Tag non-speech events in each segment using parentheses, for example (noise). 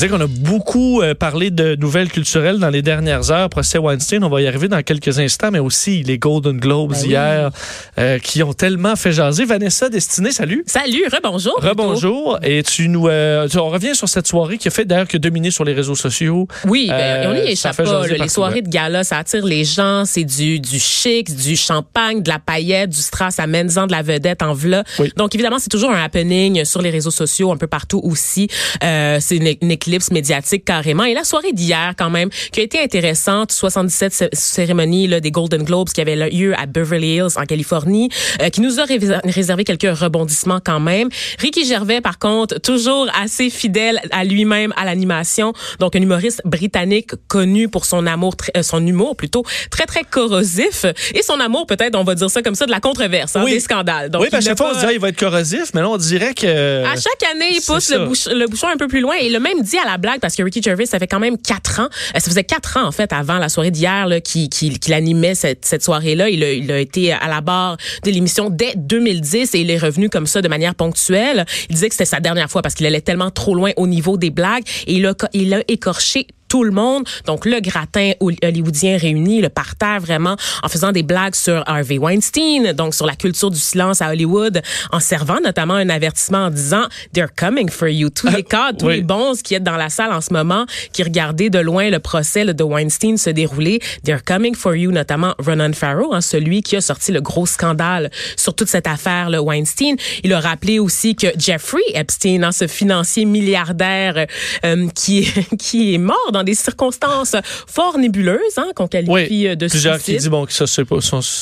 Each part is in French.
C'est qu'on a beaucoup euh, parlé de nouvelles culturelles dans les dernières heures. Procès Weinstein, on va y arriver dans quelques instants, mais aussi les Golden Globes Ben oui. hier euh, qui ont tellement fait jaser. Vanessa Destinée, salut. Salut, rebonjour. Rebonjour. Et tu nous, euh, on revient sur cette soirée qui a fait d'ailleurs que dominer sur les réseaux sociaux. Oui, ben, Euh, on y échappe pas. Les soirées ouais. de gala, ça attire les gens. C'est du, du chic, du champagne, de la paillette, du strass à menzan, de la vedette en v'là. Oui. Donc, évidemment, c'est toujours un happening sur les réseaux sociaux, un peu partout aussi. C'est une, une éclipse médiatique carrément. Et la soirée d'hier, quand même, qui a été intéressante, 77 cé- cérémonies là, des Golden Globes qui avaient lieu à Beverly Hills, en Californie, euh, qui nous a réservé quelques rebondissements quand même. Ricky Gervais, par contre, toujours assez fidèle à lui-même, à l'animation. Donc, un humoriste britannique connu pour son amour, euh, son humour plutôt, très, très corrosif. Et son amour, peut-être, on va dire ça comme ça, de la controverse, hein, Oui. des scandales. Donc, oui, parce que chaque fois, on se dit, ah, il va être corrosif, mais là, on dirait que... à chaque année, il pousse le, bouch- le bouchon un peu plus loin. Et a même à la blague, parce que Ricky Gervais, ça fait quand même quatre ans, euh, ça faisait quatre ans, en fait, avant la soirée d'hier, qu'il qu'il- qu'il animait cette, cette soirée-là. Il a, il a été à la barre de l'émission dès 2010 et il est revenu comme ça de manière ponctuelle. Il disait que c'était sa dernière fois parce qu'il allait tellement trop loin au niveau des blagues et il a, il a écorché tout le monde. Donc, le gratin hol- hollywoodien réuni, le parterre vraiment en faisant des blagues sur Harvey Weinstein, donc sur la culture du silence à Hollywood, en servant notamment un avertissement en disant « They're coming for you ». Tous les cadres, tous oui. les bons qui est dans la salle en ce moment, qui regardaient de loin le procès de Weinstein se dérouler, « They're coming for you », notamment Ronan Farrow, hein, celui qui a sorti le gros scandale sur toute cette affaire là, Weinstein. Il a rappelé aussi que Jeffrey Epstein, hein, ce financier milliardaire euh, qui, (laughs) qui est mort dans des circonstances fort nébuleuses, hein, qu'on qualifie Oui, euh, de plusieurs suicide. qui disent bon, que ça,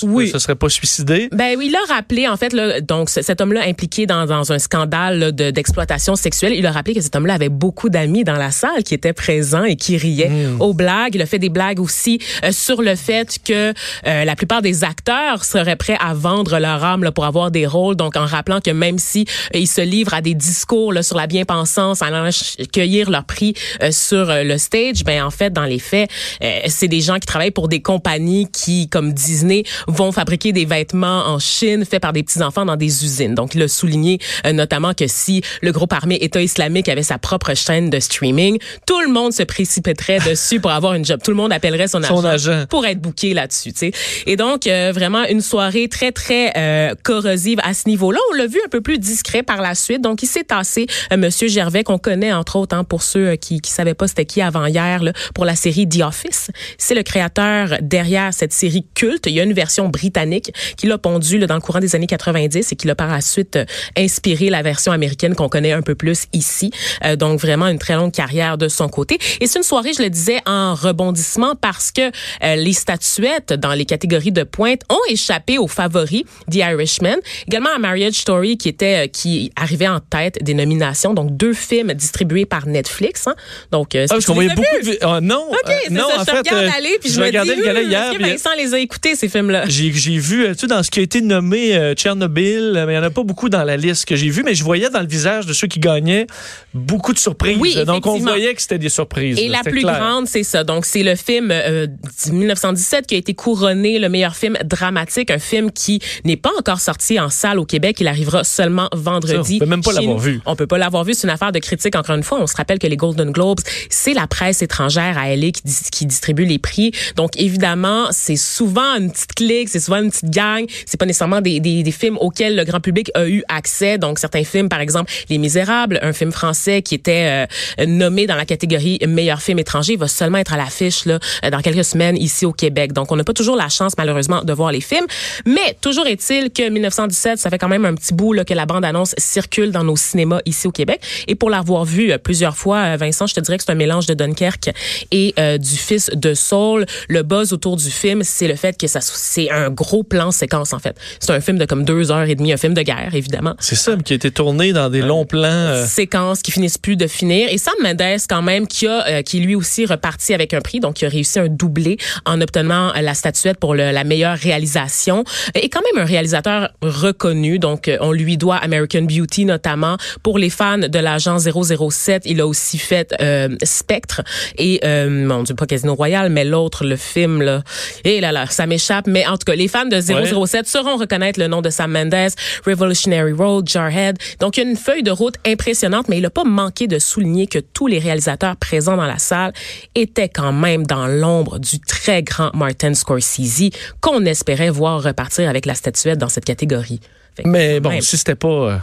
Oui. ça serait pas suicidé. Ben oui, il a rappelé en fait là, donc cet homme-là impliqué dans, dans un scandale de- d'exploitation sexuelle, il a rappelé que cet homme-là avait beaucoup d'amis dans la salle qui étaient présents et qui riaient Hmm. aux blagues. Il a fait des blagues aussi euh, sur le fait que euh, la plupart des acteurs seraient prêts à vendre leur âme là, pour avoir des rôles. Donc en rappelant que même si euh, ils se livrent à des discours là, sur la bien-pensance, en allant cueillir leur prix sur le stage, ben en fait dans les faits, euh, c'est des gens qui travaillent pour des compagnies qui, comme Disney, vont fabriquer des vêtements en Chine faits par des petits enfants dans des usines. Donc il a souligné euh, notamment que si le groupe armé État islamique avait sa propre chaîne de streaming, tout le monde se précipiterait dessus pour avoir une job. Tout le monde appellerait son, Son agent. pour être booké là-dessus. tu sais. Et donc euh, vraiment une soirée très très euh, corrosive à ce niveau-là. On l'a vu un peu plus discret par la suite. Donc il s'est tassé euh, Monsieur Gervais qu'on connaît entre autres hein, pour ceux euh, qui qui savaient pas c'était qui avant hier là, pour la série The Office. C'est le créateur derrière cette série culte. Il y a une version britannique qui l'a pondu là, dans le courant des années 90 et qui l'a par la suite euh, inspiré la version américaine qu'on connaît un peu plus ici. Euh, donc vraiment une très longue carrière de son côté. Et c'est une soirée, je le disais, en rebondissement parce que euh, les statuettes dans les catégories de pointe ont échappé aux favoris The Irishman, également à Marriage Story qui était euh, qui arrivait en tête des nominations. Donc deux films distribués par Netflix. Hein. Donc euh, Ah, beaucoup de... ah, non, OK, euh, non, ça, en je fait, regarde euh, aller, puis je, je me regardais dis, le gala hier, que Vincent les a écoutés, ces films-là? J'ai vu, euh, tu sais, dans ce qui a été nommé euh, Tchernobyl, euh, mais il n'y en a pas beaucoup dans la liste que j'ai vu, mais je voyais dans le visage de ceux qui gagnaient beaucoup de surprises. Oui, Donc, on voyait que c'était des surprises. Et là, la plus clair. grande, c'est ça. Donc, c'est le film euh, de 1917 qui a été couronné le meilleur film dramatique, un film qui n'est pas encore sorti en salle au Québec. Il arrivera seulement vendredi. Ça, on peut même pas l'avoir vu. On peut pas l'avoir vu. C'est une affaire de critique. Encore une fois, on se rappelle que les Golden Globes, c'est la presse étrangère à LA qui, qui distribue les prix. Donc, évidemment, c'est souvent une petite clique, c'est souvent une petite gang. C'est pas nécessairement des, des, des films auxquels le grand public a eu accès. Donc, certains films, par exemple, Les Misérables, un film français qui était euh, nommé dans la catégorie meilleur film étranger, va seulement être à l'affiche là euh, dans quelques semaines ici au Québec. Donc, on n'a pas toujours la chance, malheureusement, de voir les films. Mais toujours est-il que 1917, ça fait quand même un petit bout là, que la bande-annonce circule dans nos cinémas ici au Québec. Et pour l'avoir vu euh, plusieurs fois, euh, Vincent, je te dirais que c'est un mélange de Dunkerque et euh, du fils de Saul. Le buzz autour du film, c'est le fait que ça c'est un gros plan séquence en fait. C'est un film de comme deux heures et demie, un film de guerre évidemment C'est ça, qui a été tourné dans des longs plans. euh, séquences qui finissent plus de finir. Et Sam Mendes, quand même, qui a, euh, qui lui aussi reparti avec un prix, donc qui a réussi un doublé en obtenant euh, la statuette pour le- la meilleure réalisation. Et quand même un réalisateur reconnu, donc on lui doit American Beauty notamment. Pour les fans de l'agent 007, il a aussi fait euh, Spectre, et euh, mon Dieu pas Casino Royale, mais l'autre, le film là, et là là, ça m'échappe. Mais en tout cas, les fans de 007 sauront reconnaître le nom de Sam Mendes, Revolutionary Road, Jarhead. Donc il y a une feuille de route impressionnante, mais il a pas manqué de souligner que tous les réalisateurs présents dans la salle étaient quand même dans l'ombre du très grand Martin Scorsese qu'on espérait voir repartir avec la statuette dans cette catégorie. Mais bon, si c'était pas euh,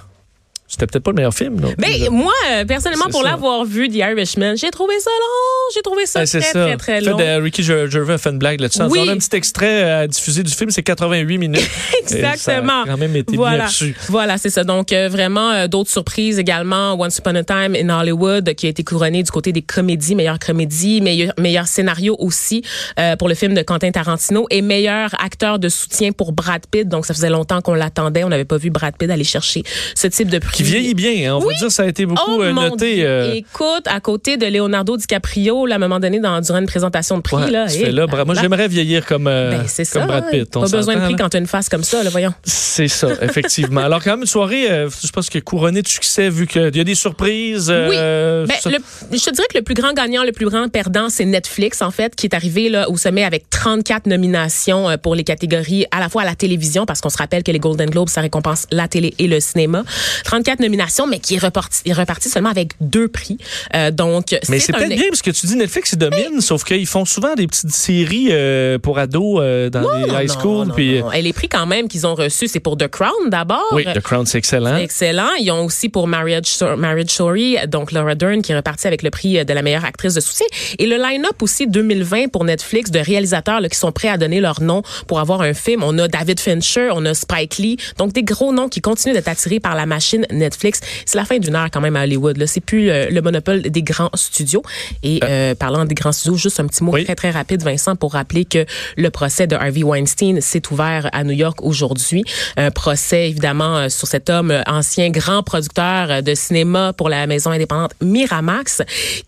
c'était peut-être pas le meilleur film. Non? Mais moi, euh, personnellement, pour l'avoir vu, The Irishman, j'ai trouvé ça long. J'ai trouvé ça très, très, très, long. Fait de, Ricky Gervais a fait une blague là-dessus. Oui. On a un petit extrait à diffuser du film, c'est 88 minutes. (laughs) Exactement. Ça a quand même été voilà. Voilà, c'est ça. Donc, euh, vraiment, euh, d'autres surprises également. Once Upon a Time in Hollywood, qui a été couronné du côté des comédies, meilleure comédie, meilleur, meilleur scénario aussi euh, pour le film de Quentin Tarantino et meilleur acteur de soutien pour Brad Pitt. Donc, ça faisait longtemps qu'on l'attendait. On n'avait pas vu Brad Pitt aller chercher ce type de prix qui vieillit bien. Hein. On oui. va dire ça a été beaucoup oh, euh, noté. Euh... Écoute, à côté de Leonardo DiCaprio, là, à un moment donné, dans, durant une présentation de prix. Ouais, là, et, là, moi, j'aimerais vieillir comme, euh, ben, comme ça, Brad Pitt. Pas besoin de prix quand tu as une face comme ça, là, voyons. C'est ça, (laughs) effectivement. Alors, quand même, une soirée, euh, je pense que couronnée de succès, vu qu'il y a des surprises. oui. Ben, le, je te dirais que le plus grand gagnant, le plus grand perdant, c'est Netflix, en fait, qui est arrivé là, au sommet avec 34 nominations pour les catégories à la fois à la télévision, parce qu'on se rappelle que les Golden Globes, ça récompense la télé et le cinéma. 34 nominations, mais qui est reparti, est reparti seulement avec deux prix. Euh, donc, mais c'est peut-être bien parce que tu dis Netflix ils dominent, sauf qu'ils font souvent des petites séries euh, pour ados euh, dans non, les non, high school. Non, puis Et les prix quand même qu'ils ont reçus, c'est pour The Crown d'abord. Oui, The Crown c'est excellent. Excellent. Ils ont aussi pour Marriage, Marriage Story, donc Laura Dern qui est repartie avec le prix de la meilleure actrice de soutien. Et le line-up aussi 2020 pour Netflix de réalisateurs là, qui sont prêts à donner leur nom pour avoir un film. On a David Fincher, on a Spike Lee, donc des gros noms qui continuent d'être attirés par la machine Netflix. C'est la fin d'une heure quand même à Hollywood. Là, c'est plus le, le, monopole des grands studios. Et euh, parlant des grands studios, juste un petit mot oui. très très rapide, Vincent, pour rappeler que le procès de Harvey Weinstein s'est ouvert à New York aujourd'hui. Un procès évidemment sur cet homme ancien grand producteur de cinéma pour la maison indépendante Miramax,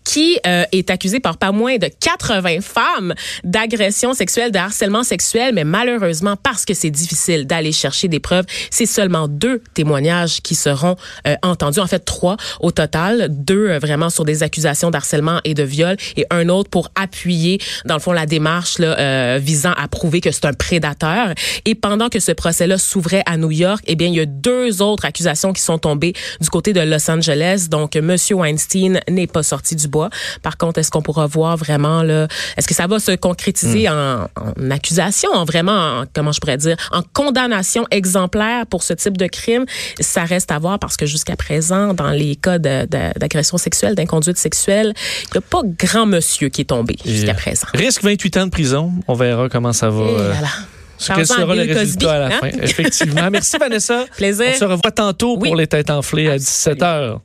qui euh, est accusé par pas moins de 80 femmes d'agression sexuelle, de harcèlement sexuel, mais malheureusement parce que c'est difficile d'aller chercher des preuves, c'est seulement deux témoignages qui seront euh, entendus, en fait trois au total, deux euh, vraiment sur des accusations d'harcèlement et de viol et un autre pour appuyer dans le fond la démarche là, euh, visant à prouver que c'est un prédateur. Et pendant que ce procès-là s'ouvrait à New York, eh bien il y a deux autres accusations qui sont tombées du côté de Los Angeles. Donc Monsieur Weinstein n'est pas sorti du bois. Par contre, est-ce qu'on pourra voir vraiment là, est-ce que ça va se concrétiser mm. en, en, accusation, en vraiment, en, comment je pourrais dire, en condamnation exemplaire pour ce type de crime? Ça reste à voir parce que jusqu'à présent, dans les cas d'agression sexuelle, d'inconduite sexuelle, il n'y a pas grand monsieur qui est tombé jusqu'à présent. Risque 28 ans de prison. On verra comment ça va. Et voilà. Ce quel sera le résultat à la hein? fin. Effectivement. Merci, Vanessa. (laughs) Plaisir. On se revoit tantôt oui. pour les têtes enflées à 17 h.